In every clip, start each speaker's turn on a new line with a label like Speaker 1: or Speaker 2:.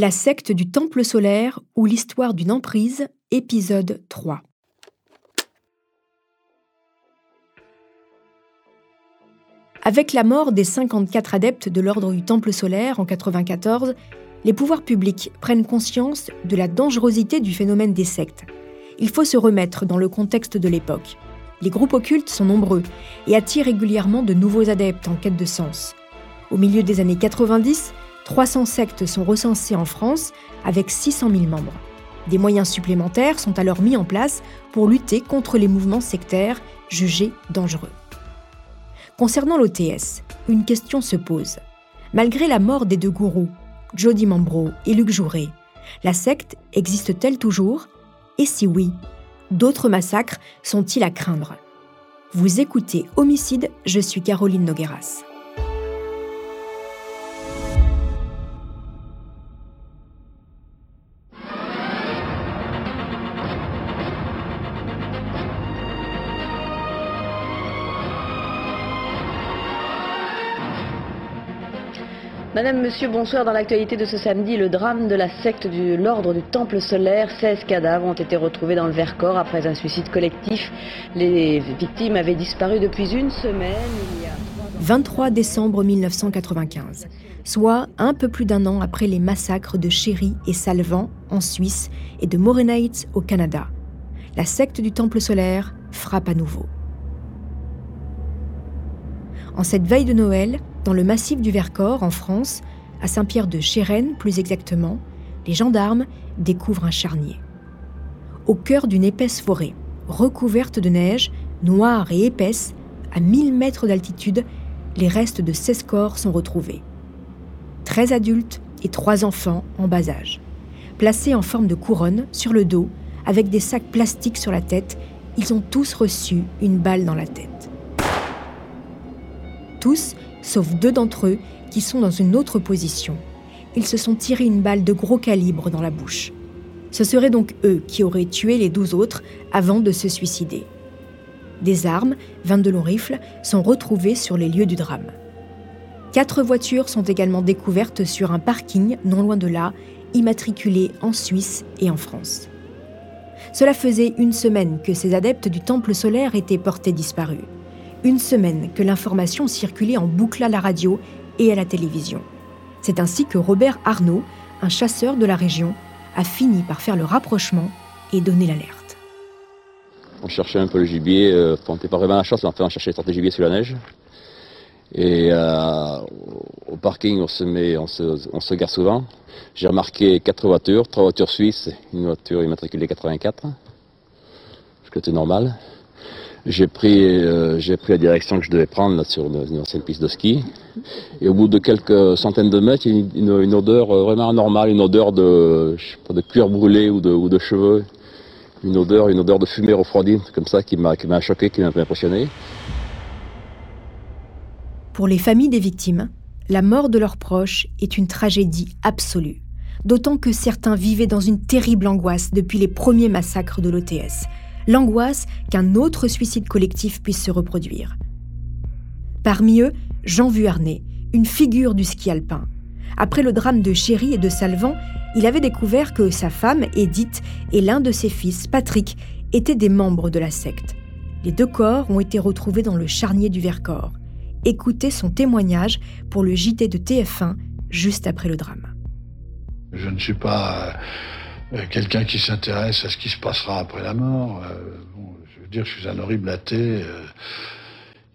Speaker 1: La secte du Temple solaire ou l'histoire d'une emprise, épisode 3. Avec la mort des 54 adeptes de l'ordre du Temple solaire en 1994, les pouvoirs publics prennent conscience de la dangerosité du phénomène des sectes. Il faut se remettre dans le contexte de l'époque. Les groupes occultes sont nombreux et attirent régulièrement de nouveaux adeptes en quête de sens. Au milieu des années 90, 300 sectes sont recensées en France avec 600 000 membres. Des moyens supplémentaires sont alors mis en place pour lutter contre les mouvements sectaires jugés dangereux. Concernant l'OTS, une question se pose. Malgré la mort des deux gourous, Jody Mambro et Luc Jouret, la secte existe-t-elle toujours? Et si oui, d'autres massacres sont-ils à craindre? Vous écoutez Homicide, je suis Caroline Nogueras.
Speaker 2: Madame, Monsieur, bonsoir. Dans l'actualité de ce samedi, le drame de la secte de l'ordre du Temple solaire. 16 cadavres ont été retrouvés dans le Vercors après un suicide collectif. Les victimes avaient disparu depuis une semaine.
Speaker 1: 23 décembre 1995, soit un peu plus d'un an après les massacres de Chéry et Salvan en Suisse et de Morenaitz au Canada. La secte du Temple solaire frappe à nouveau. En cette veille de Noël, dans le massif du Vercors, en France, à Saint-Pierre de Chérennes plus exactement, les gendarmes découvrent un charnier. Au cœur d'une épaisse forêt, recouverte de neige, noire et épaisse, à 1000 mètres d'altitude, les restes de 16 corps sont retrouvés. 13 adultes et 3 enfants en bas âge. Placés en forme de couronne sur le dos, avec des sacs plastiques sur la tête, ils ont tous reçu une balle dans la tête. Tous sauf deux d'entre eux qui sont dans une autre position. Ils se sont tirés une balle de gros calibre dans la bouche. Ce seraient donc eux qui auraient tué les douze autres avant de se suicider. Des armes, 22 longs rifles, sont retrouvées sur les lieux du drame. Quatre voitures sont également découvertes sur un parking non loin de là, immatriculées en Suisse et en France. Cela faisait une semaine que ces adeptes du temple solaire étaient portés disparus une semaine que l'information circulait en boucle à la radio et à la télévision. C'est ainsi que Robert Arnaud, un chasseur de la région, a fini par faire le rapprochement et donner l'alerte.
Speaker 3: On cherchait un peu le gibier, euh, on n'était pas vraiment à la chasse, mais enfin on cherchait sortir gibier sous la neige. Et euh, au parking, on se, met, on se, on se gare souvent. J'ai remarqué quatre voitures, trois voitures suisses, une voiture immatriculée 84, ce qui était normal. J'ai pris, euh, pris la direction que je devais prendre sur une, ancienne piste de ski. Et au bout de quelques centaines de mètres, il y a une, une, odeur euh, vraiment anormale, une odeur de, de cuir brûlé ou de, ou de cheveux. Une odeur, une odeur de fumée refroidie, comme ça, qui m'a, qui m'a choqué, qui m'a impressionné.
Speaker 1: Pour les familles des victimes, la mort de leurs proches est une tragédie absolue. D'autant que certains vivaient dans une terrible angoisse depuis les premiers massacres de l'OTS l'angoisse qu'un autre suicide collectif puisse se reproduire. Parmi eux, Jean Vuarnet, une figure du ski alpin. Après le drame de Chéry et de Salvan, il avait découvert que sa femme, Edith, et l'un de ses fils, Patrick, étaient des membres de la secte. Les deux corps ont été retrouvés dans le charnier du Vercors. Écoutez son témoignage pour le JT de TF1 juste après le drame.
Speaker 4: Je ne suis pas quelqu'un qui s'intéresse à ce qui se passera après la mort. Euh, je veux dire, je suis un horrible athée. Euh,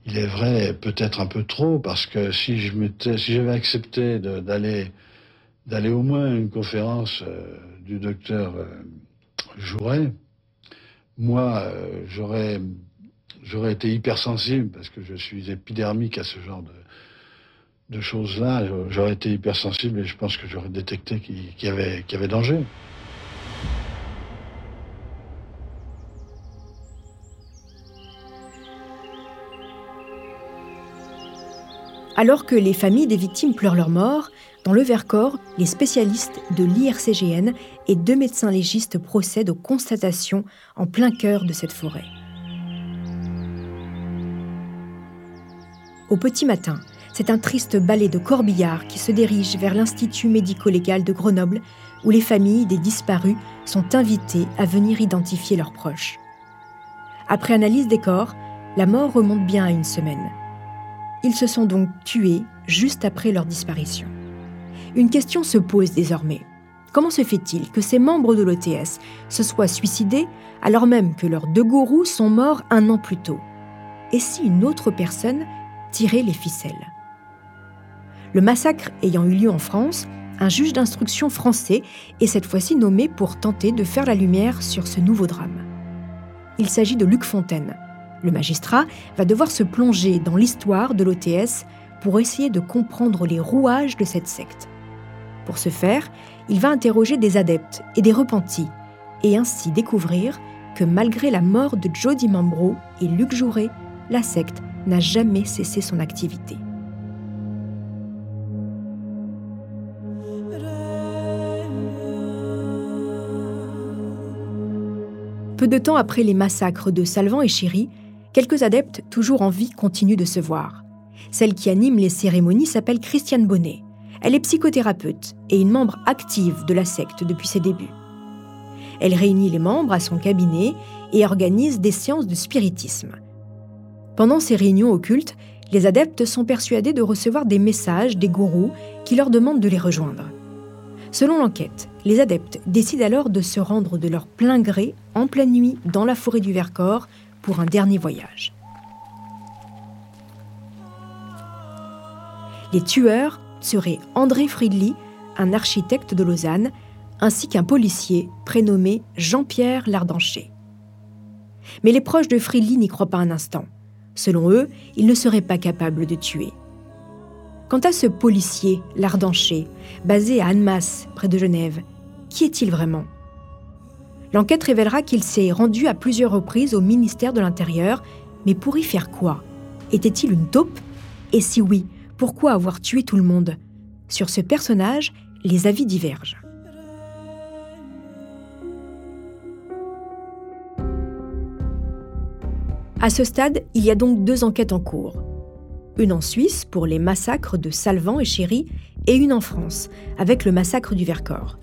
Speaker 4: il est vrai, peut-être un peu trop, parce que si je si j'avais accepté d'aller au moins à une conférence du docteur Jouret, moi, j'aurais j'aurais été hypersensible parce que je suis épidermique à ce genre de, choses-là. J'aurais été hypersensible et je pense que j'aurais détecté qu'il y avait danger.
Speaker 1: Alors que les familles des victimes pleurent leur mort, dans le Vercors, les spécialistes de l'IRCGN et deux médecins légistes procèdent aux constatations en plein cœur de cette forêt. Au petit matin, C'est un triste ballet de corbillards qui se dirige vers l'Institut médico-légal de Grenoble, où les familles des disparus sont invitées à venir identifier leurs proches. Après analyse des corps, la mort remonte bien à une semaine. Ils se sont donc tués juste après leur disparition. Une question se pose désormais. Comment se fait-il que ces membres de l'OTS se soient suicidés alors même que leurs deux gourous sont morts un an plus tôt? Et si une autre personne tirait les ficelles? Le massacre ayant eu lieu en France, un juge d'instruction français est cette fois-ci nommé pour tenter de faire la lumière sur ce nouveau drame. Il s'agit de Luc Fontaine. Le magistrat va devoir se plonger dans l'histoire de l'OTS pour essayer de comprendre les rouages de cette secte. Pour ce faire, il va interroger des adeptes et des repentis, et ainsi découvrir que malgré la mort de Jody Mambro et Luc Jouret, la secte n'a jamais cessé son activité. Peu de temps après les massacres de Salvan et Chéry, quelques adeptes toujours en vie continuent de se voir. Celle qui anime les cérémonies s'appelle Christiane Bonnet. Elle est psychothérapeute et une membre active de la secte depuis ses débuts. Elle réunit les membres à son cabinet et organise des séances de spiritisme. Pendant ces réunions occultes, les adeptes sont persuadés de recevoir des messages des gourous qui leur demandent de les rejoindre. Selon l'enquête, les adeptes décident alors de se rendre de leur plein gré en pleine nuit dans la forêt du Vercors pour un dernier voyage. Les tueurs serait André Friedli, un architecte de Lausanne, ainsi qu'un policier prénommé Jean-Pierre Lardancher. Mais les proches de Friedli n'y croient pas un instant. Selon eux, il ne serait pas capable de tuer. Quant à ce policier, Lardancher, basé à Annemasse, près de Genève, qui est-il vraiment? L'enquête révélera qu'il s'est rendu à plusieurs reprises au ministère de l'Intérieur, mais pour y faire quoi? Était-il une taupe? Et si oui, pourquoi avoir tué tout le monde? Sur ce personnage, les avis divergent. À ce stade, il y a donc deux enquêtes en cours. Une en Suisse pour les massacres de Salvan et Chéry et une en France avec le massacre du Vercors.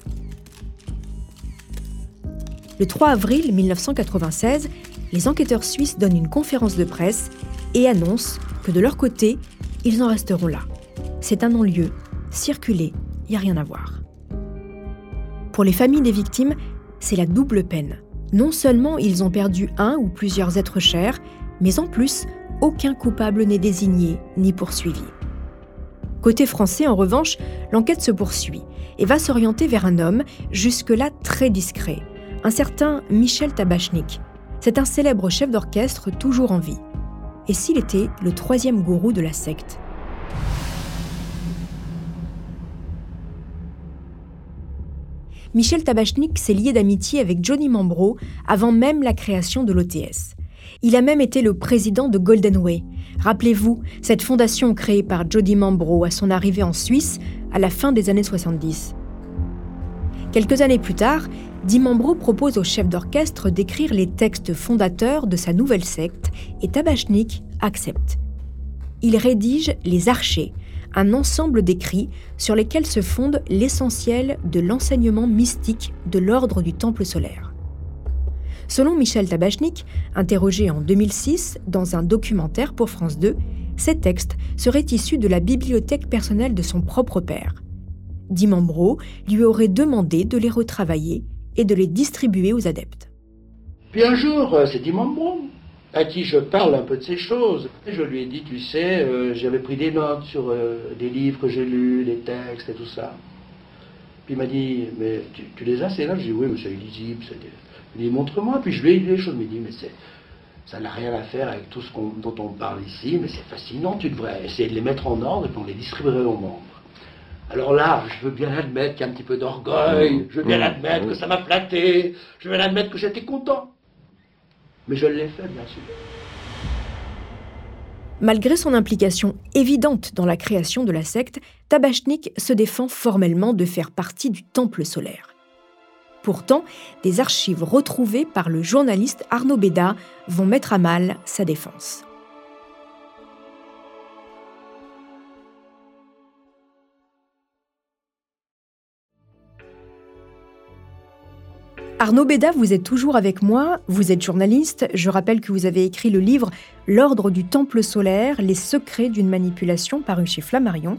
Speaker 1: Le 3 avril 1996, les enquêteurs suisses donnent une conférence de presse et annoncent que de leur côté, ils en resteront là. C'est un non-lieu, circuler, il n'y a rien à voir. Pour les familles des victimes, c'est la double peine. Non seulement ils ont perdu un ou plusieurs êtres chers, mais en plus, aucun coupable n'est désigné ni poursuivi. Côté français, en revanche, l'enquête se poursuit et va s'orienter vers un homme jusque-là très discret, un certain Michel Tabachnik. C'est un célèbre chef d'orchestre toujours en vie et s'il était le troisième gourou de la secte? Michel Tabachnik s'est lié d'amitié avec Johnny Mambro avant même la création de l'OTS. Il a même été le président de Golden Way. Rappelez-vous, cette fondation créée par Jody Mambro à son arrivée en Suisse à la fin des années 70. Quelques années plus tard, Dimambro propose au chef d'orchestre d'écrire les textes fondateurs de sa nouvelle secte et Tabachnik accepte. Il rédige Les Archers, un ensemble d'écrits sur lesquels se fonde l'essentiel de l'enseignement mystique de l'ordre du Temple solaire. Selon Michel Tabachnik, interrogé en 2006 dans un documentaire pour France 2, ces textes seraient issus de la bibliothèque personnelle de son propre père. Dimambro lui aurait demandé de les retravailler et de les distribuer aux adeptes.
Speaker 5: Puis un jour, euh, c'est Dimambro à qui je parle un peu de ces choses. Je lui ai dit, tu sais, euh, j'avais pris des notes sur euh, des livres que j'ai lus, des textes et tout ça. Puis il m'a dit, mais tu, les as ces notes? Je lui ai dit, oui, mais c'est illisible. Il dit, montre-moi. Puis je lui ai dit les choses. Il m'a dit, mais ça n'a rien à faire avec tout ce dont on parle ici, mais c'est fascinant, tu devrais essayer de les mettre en ordre et puis on les distribuerait aux membres. Alors là, je veux bien admettre qu'il y a un petit peu d'orgueil, je veux bien mmh. admettre que ça m'a flatté, je veux bien admettre que j'étais content. Mais je l'ai fait, bien sûr.
Speaker 1: Malgré son implication évidente dans la création de la secte, Tabachnik se défend formellement de faire partie du temple solaire. Pourtant, des archives retrouvées par le journaliste Arnaud Béda vont mettre à mal sa défense. Arnaud Béda, vous êtes toujours avec moi, vous êtes journaliste, je rappelle que vous avez écrit le livre L'ordre du Temple solaire, les secrets d'une manipulation paru chez Flammarion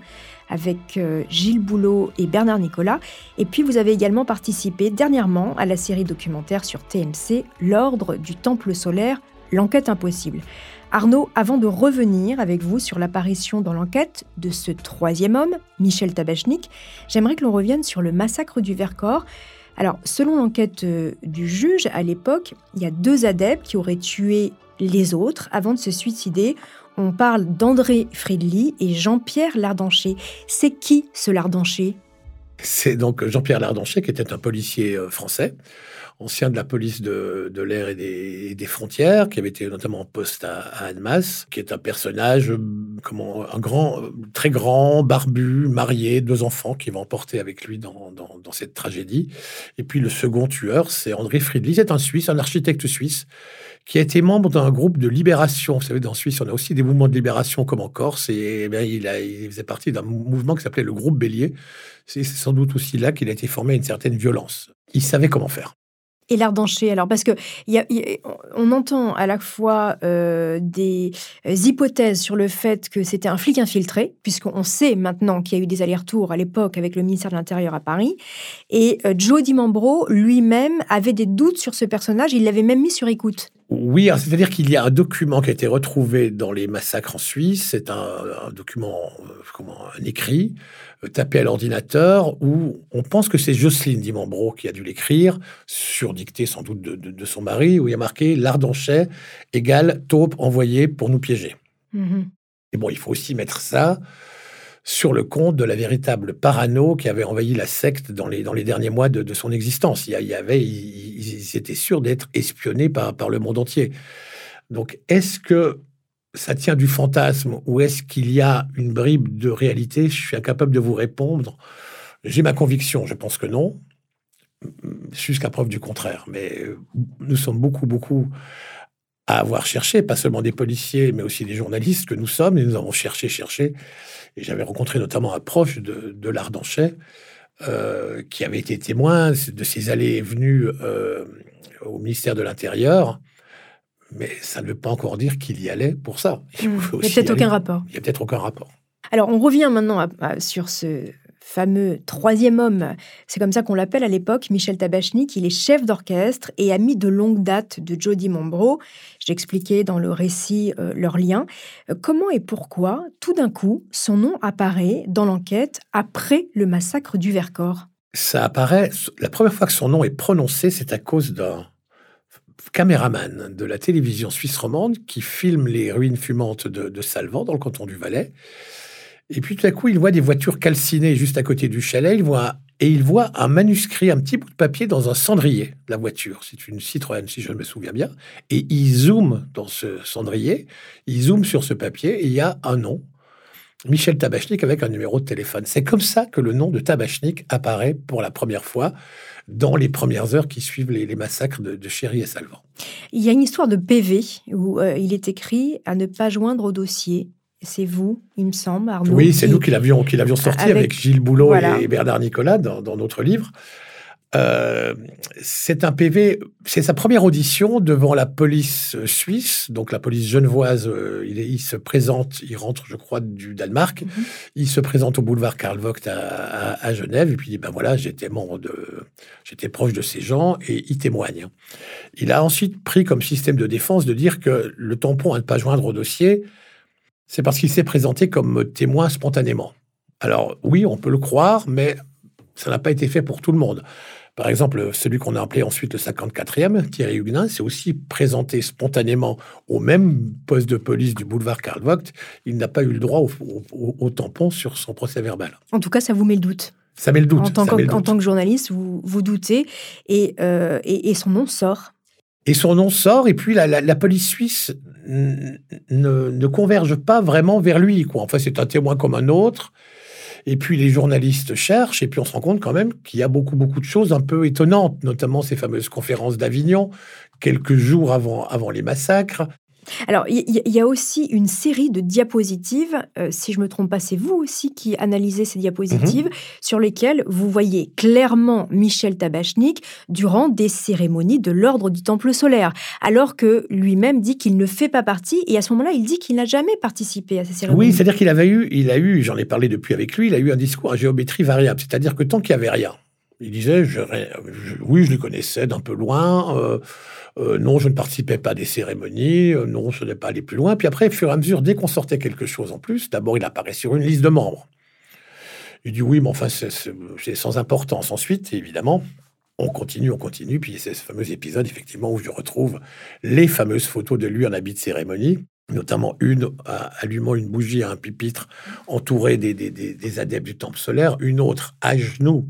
Speaker 1: avec euh, Gilles Boulot et Bernard Nicolas. Et puis vous avez également participé dernièrement à la série documentaire sur TMC L'ordre du Temple solaire, l'enquête impossible. Arnaud, avant de revenir avec vous sur l'apparition dans l'enquête de ce troisième homme, Michel Tabachnik, j'aimerais que l'on revienne sur le massacre du Vercors. Alors, selon l'enquête euh, du juge, à l'époque, il y a deux adeptes qui auraient tué les autres avant de se suicider. On parle d'André Friedli et Jean-Pierre Lardancher. C'est qui ce Lardancher
Speaker 6: C'est donc Jean-Pierre Lardancher qui était un policier euh, français ancien de la police de, l'air et des, frontières, qui avait été notamment en poste à, Annemasse, qui est un personnage, euh, un grand, euh, très grand, barbu, marié, deux enfants, qui va emporter avec lui dans, cette tragédie. Et puis le second tueur, c'est André Friedli, c'est un Suisse, un architecte suisse, qui a été membre d'un groupe de libération. Vous savez, dans Suisse, on a aussi des mouvements de libération comme en Corse, et, eh il, il faisait partie d'un mouvement qui s'appelait le groupe Bélier. C'est sans doute aussi là qu'il a été formé à une certaine violence. Il savait comment faire
Speaker 1: et l'Ardancher Alors, parce que on entend à la fois euh, des euh, hypothèses sur le fait que c'était un flic infiltré, puisqu'on sait maintenant qu'il y a eu des allers-retours à l'époque avec le ministère de l'Intérieur à Paris. Et euh, Joe Dimambro lui-même avait des doutes sur ce personnage. Il l'avait même mis sur écoute.
Speaker 6: Oui, c'est-à-dire qu'il y a un document qui a été retrouvé dans les massacres en Suisse. C'est un, document, comment, un écrit, tapé à l'ordinateur, où on pense que c'est Jocelyne Dimambro qui a dû l'écrire, sur dictée sans doute de, son mari, où il y a marqué L'ardanchet égale taupe envoyée pour nous piéger. Mm-hmm. Et bon, il faut aussi mettre ça sur le compte de la véritable parano qui avait envahi la secte dans les, derniers mois de, son existence. Il y avait, ils, étaient sûrs d'être espionnés par, par le monde entier. Donc, est-ce que ça tient du fantasme ou est-ce qu'il y a une bribe de réalité? Je suis incapable de vous répondre. J'ai ma conviction, je pense que non, jusqu'à preuve du contraire. Mais nous sommes beaucoup, beaucoup à avoir cherché, pas seulement des policiers, mais aussi des journalistes que nous sommes, et nous avons cherché, cherché. Et j'avais rencontré notamment un proche de, de l'Ardanchet, euh, qui avait été témoin de ses allées et venues euh, au ministère de l'Intérieur. Mais ça ne veut pas encore dire qu'il y allait pour ça.
Speaker 1: Il n'y a peut-être aucun rapport.
Speaker 6: Il n'y a peut-être aucun rapport.
Speaker 1: Alors, on revient maintenant sur ce fameux troisième homme, c'est comme ça qu'on l'appelle à l'époque, Michel Tabachnik, il est chef d'orchestre et ami de longue date de Jody Mombro. J'expliquais dans le récit euh, leur lien. Euh, comment et pourquoi, tout d'un coup, son nom apparaît dans l'enquête après le massacre du Vercors?
Speaker 6: Ça apparaît, la première fois que son nom est prononcé, c'est à cause d'un caméraman de la télévision suisse romande qui filme les ruines fumantes de, de Salvan dans le canton du Valais et puis tout à coup, il voit des voitures calcinées juste à côté du chalet. Il voit, et il voit un manuscrit, un petit bout de papier dans un cendrier de la voiture. C'est une Citroën, si je me souviens bien. Et il zoome dans ce cendrier, il zoome sur ce papier et il y a un nom. Michel Tabachnik avec un numéro de téléphone. C'est comme ça que le nom de Tabachnik apparaît pour la première fois dans les premières heures qui suivent les, massacres de, Chéri et Salvan.
Speaker 1: Il y a une histoire de PV où euh, il est écrit à ne pas joindre au dossier c'est vous, il me semble, Arnaud.
Speaker 6: Oui, c'est nous qui l'avions, qui l'avions sorti avec, Gilles Boulot et Bernard Nicolas dans, notre livre. Euh, c'est un PV, c'est sa première audition devant la police suisse, donc la police genevoise. Euh, il, se présente, il rentre, je crois, du Danemark. Mhm. Il se présente au boulevard Karl Vogt à, Genève et puis il dit ben voilà, j'étais membre de, j'étais proche de ces gens et il témoigne. Il a ensuite pris comme système de défense de dire que le tampon à ne pas joindre au dossier, c'est parce qu'il s'est présenté comme témoin spontanément. Alors oui, on peut le croire, mais ça n'a pas été fait pour tout le monde. Par exemple, celui qu'on a appelé ensuite le 54e, Thierry Huguenin, s'est aussi présenté spontanément au même poste de police du boulevard Karl Vogt. Il n'a pas eu le droit au, tampon sur son procès verbal.
Speaker 1: En tout cas, ça vous met le doute.
Speaker 6: Ça met le doute.
Speaker 1: En tant, que, journaliste, vous, vous doutez euh, et, et son nom sort.
Speaker 6: Et son nom sort, et puis la, police suisse ne, converge pas vraiment vers lui. Quoi. Enfin, c'est un témoin comme un autre. Et puis les journalistes cherchent, et puis on se rend compte quand même qu'il y a beaucoup, beaucoup de choses un peu étonnantes, notamment ces fameuses conférences d'Avignon, quelques jours avant, avant les massacres.
Speaker 1: Alors, il y, a aussi une série de diapositives, euh, si je me trompe pas, c'est vous aussi qui analysez ces diapositives, mhm. sur lesquelles vous voyez clairement Michel Tabachnik durant des cérémonies de l'ordre du Temple solaire, alors que lui-même dit qu'il ne fait pas partie, et à ce moment-là, il dit qu'il n'a jamais participé à ces cérémonies.
Speaker 6: Oui, c'est-à-dire qu'il avait eu, il a eu, j'en ai parlé depuis avec lui, il a eu un discours à géométrie variable, c'est-à-dire que tant qu'il n'y avait rien, il disait, oui, je les connaissais d'un peu loin. Euh, euh, non, je ne participais pas à des cérémonies. Euh, non, je n'ai pas allé plus loin. Puis après, au fur et à mesure, dès qu'on sortait quelque chose en plus, d'abord, il apparaît sur une liste de membres. Il dit oui, mais enfin, c'est sans importance. Ensuite, évidemment, on continue, on continue. Puis c'est ce fameux épisode, effectivement, où je retrouve les fameuses photos de lui en habit de cérémonie notamment une allumant une bougie à un pupitre entouré des adeptes du temple solaire, une autre à genoux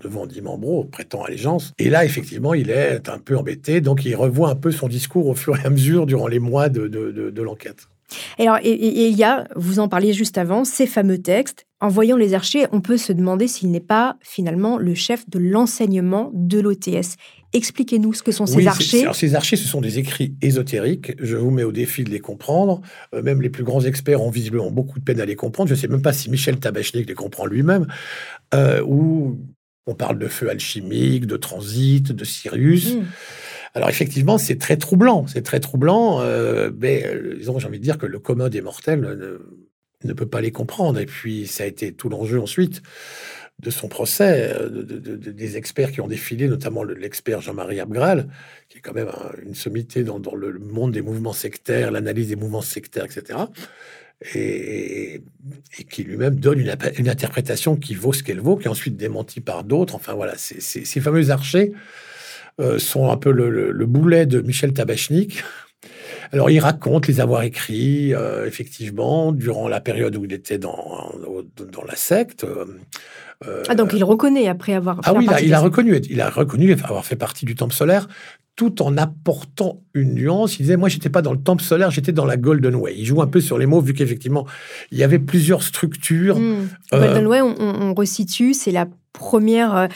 Speaker 6: devant Dimambro, prêtant allégeance. Et là, effectivement, il est un peu embêté, donc il revoit un peu son discours au fur et à mesure durant les mois de, de, l'enquête.
Speaker 1: Alors, et, il y a, vous en parliez juste avant, ces fameux textes. En voyant les archers, on peut se demander s'il n'est pas finalement le chef de l'enseignement de l'OTS. Expliquez-nous ce que sont ces archers.
Speaker 6: Alors, ces archers, ce sont des écrits ésotériques. Je vous mets au défi de les comprendre. Euh, même les plus grands experts ont visiblement beaucoup de peine à les comprendre. Je ne sais même pas si Michel Tabachnik les comprend lui-même. Euh, ou on parle de feu alchimique, de transit, de Sirius. Hmm. Alors effectivement, c'est très troublant, c'est très troublant, euh, mais euh, j'ai envie de dire que le commun des mortels ne, peut pas les comprendre. Et puis ça a été tout l'enjeu ensuite de son procès, euh, des experts qui ont défilé, notamment l'expert Jean-Marie Abgral, qui est quand même une sommité dans, dans, le monde des mouvements sectaires, l'analyse des mouvements sectaires, etc et, qui lui-même donne une, interprétation qui vaut ce qu'elle vaut, qui est ensuite démentie par d'autres. Enfin voilà, ces fameux archers euh, sont un peu le, boulet de Michel Tabachnik. Alors il raconte les avoir écrits, euh, effectivement, durant la période où il était dans, dans la secte.
Speaker 1: Euh, ah, donc il reconnaît après avoir
Speaker 6: fait Ah oui, il a, reconnu, il a reconnu avoir fait partie du temple solaire tout en apportant une nuance. Il disait, moi, j'étais pas dans le temple solaire, j'étais dans la Golden Way. Il joue un peu sur les mots, vu qu'effectivement, il y avait plusieurs structures.
Speaker 1: Hmm. Golden Way, on, on resitue, c'est la première euh,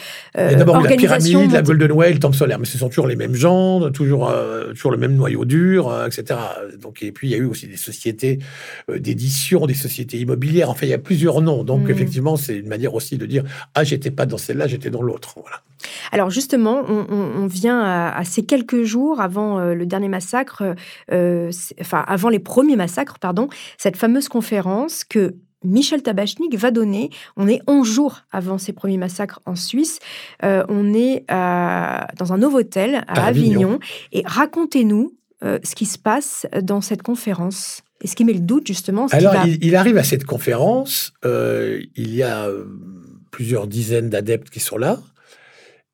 Speaker 6: a d'abord la pyramide, la Golden Way, le temple solaire, mais ce sont toujours les mêmes gens, toujours, euh, toujours le même noyau dur, euh, etc. Donc, et puis, il y a eu aussi des sociétés d'édition, des sociétés immobilières. Enfin, il y a plusieurs noms. Donc, hmm. effectivement, c'est une manière aussi de dire Ah, j'étais pas dans celle-là, j'étais dans l'autre. Voilà.
Speaker 1: Alors, justement, on, vient à, ces quelques jours avant le dernier massacre, enfin, avant les premiers massacres, pardon, cette fameuse conférence que Michel Tabachnik va donner. On est 11 jours avant ces premiers massacres en Suisse. Euh, on est dans un Novotel à, Avignon. Et racontez-nous euh, ce qui se passe dans cette conférence. Et ce qui met le doute, justement.
Speaker 6: Alors, il, arrive à cette conférence. Euh, il y a plusieurs dizaines d'adeptes qui sont là.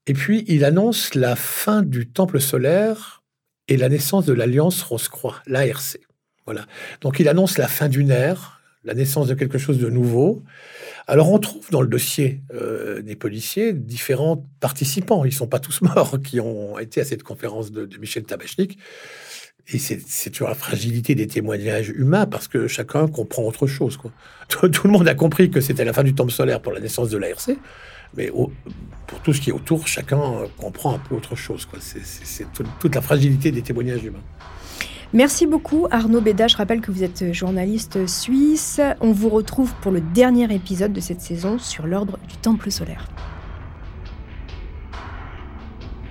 Speaker 6: Et puis, il annonce la fin du temple solaire et la naissance de l'Alliance Rose-Croix, l'ARC. Voilà. Donc, il annonce la fin d'une ère la naissance de quelque chose de nouveau. Alors on trouve dans le dossier euh, des policiers différents participants, ils ne sont pas tous morts, qui ont été à cette conférence de, Michel Tabachnik. Et c'est toujours la fragilité des témoignages humains parce que chacun comprend autre chose. Quoi. Tout, le monde a compris que c'était la fin du temple solaire pour la naissance de l'ARC, mais pour tout ce qui est autour, chacun comprend un peu autre chose. C'est toute la fragilité des témoignages humains.
Speaker 1: Merci beaucoup Arnaud Béda. Je rappelle que vous êtes journaliste suisse. On vous retrouve pour le dernier épisode de cette saison sur l'ordre du Temple solaire.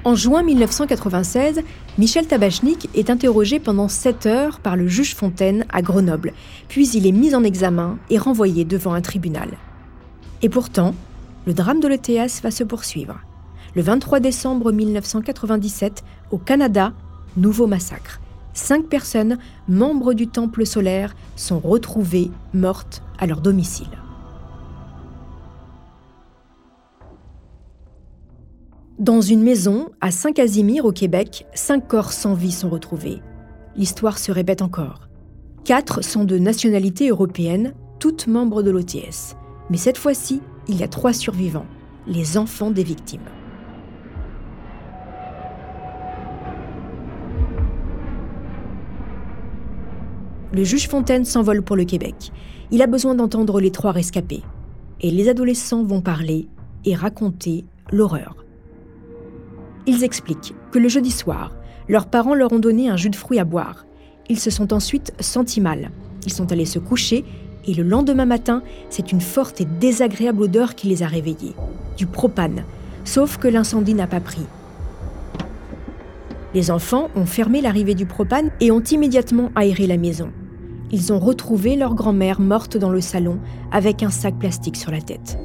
Speaker 1: En juin 1996, Michel Tabachnik est interrogé pendant 7 heures par le juge Fontaine à Grenoble, puis il est mis en examen et renvoyé devant un tribunal. Et pourtant, le drame de l'ETS va se poursuivre. Le 23 décembre 1997, au Canada, nouveau massacre cinq personnes, membres du temple solaire, sont retrouvées mortes à leur domicile. Dans une maison à Saint-Casimir au Québec, cinq corps sans vie sont retrouvés. L'histoire se répète encore. Quatre sont de nationalité européenne, toutes membres de l'OTS. Mais cette fois-ci, il y a trois survivants, les enfants des victimes. Le juge Fontaine s'envole pour le Québec. Il a besoin d'entendre les trois rescapés. Et les adolescents vont parler et raconter l'horreur. Ils expliquent que le jeudi soir, leurs parents leur ont donné un jus de fruits à boire. Ils se sont ensuite sentis mal. Ils sont allés se coucher et le lendemain matin, c'est une forte et désagréable odeur qui les a réveillés. Du propane. Sauf que l'incendie n'a pas pris. Les enfants ont fermé l'arrivée du propane et ont immédiatement aéré la maison. Ils ont retrouvé leur grand-mère morte dans le salon avec un sac plastique sur la tête.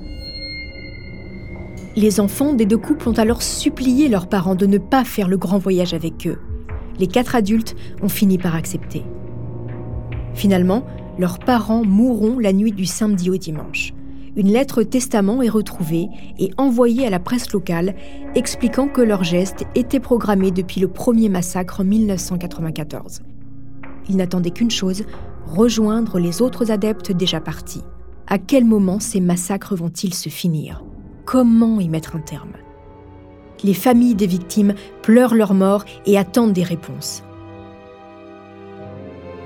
Speaker 1: Les enfants des deux couples ont alors supplié leurs parents de ne pas faire le grand voyage avec eux. Les quatre adultes ont fini par accepter. Finalement, leurs parents mourront la nuit du samedi au dimanche. Une lettre testament est retrouvée et envoyée à la presse locale expliquant que leur geste était programmé depuis le premier massacre en 1994. Ils n'attendaient qu'une chose, rejoindre les autres adeptes déjà partis. À quel moment ces massacres vont-ils se finir? Comment y mettre un terme? Les familles des victimes pleurent leur mort et attendent des réponses.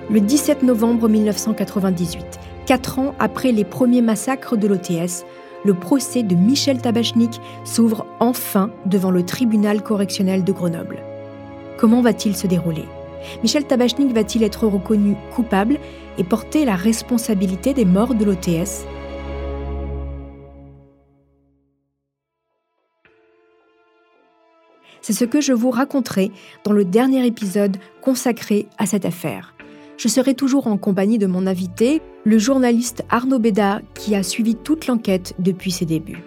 Speaker 1: Le 17 novembre 1998, quatre ans après les premiers massacres de l'OTS, le procès de Michel Tabachnik s'ouvre enfin devant le tribunal correctionnel de Grenoble. Comment va-t-il se dérouler? Michel Tabachnik va-t-il être reconnu coupable et porter la responsabilité des morts de l'OTS C'est ce que je vous raconterai dans le dernier épisode consacré à cette affaire. Je serai toujours en compagnie de mon invité, le journaliste Arnaud Béda, qui a suivi toute l'enquête depuis ses débuts.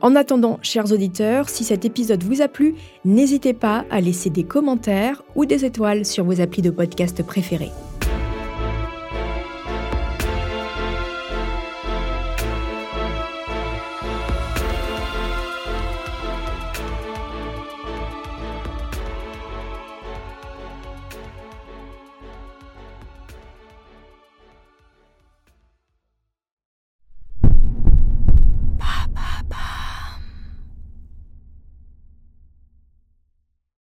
Speaker 1: En attendant, chers auditeurs, si cet épisode vous a plu, n'hésitez pas à laisser des commentaires ou des étoiles sur vos applis de podcast préférés.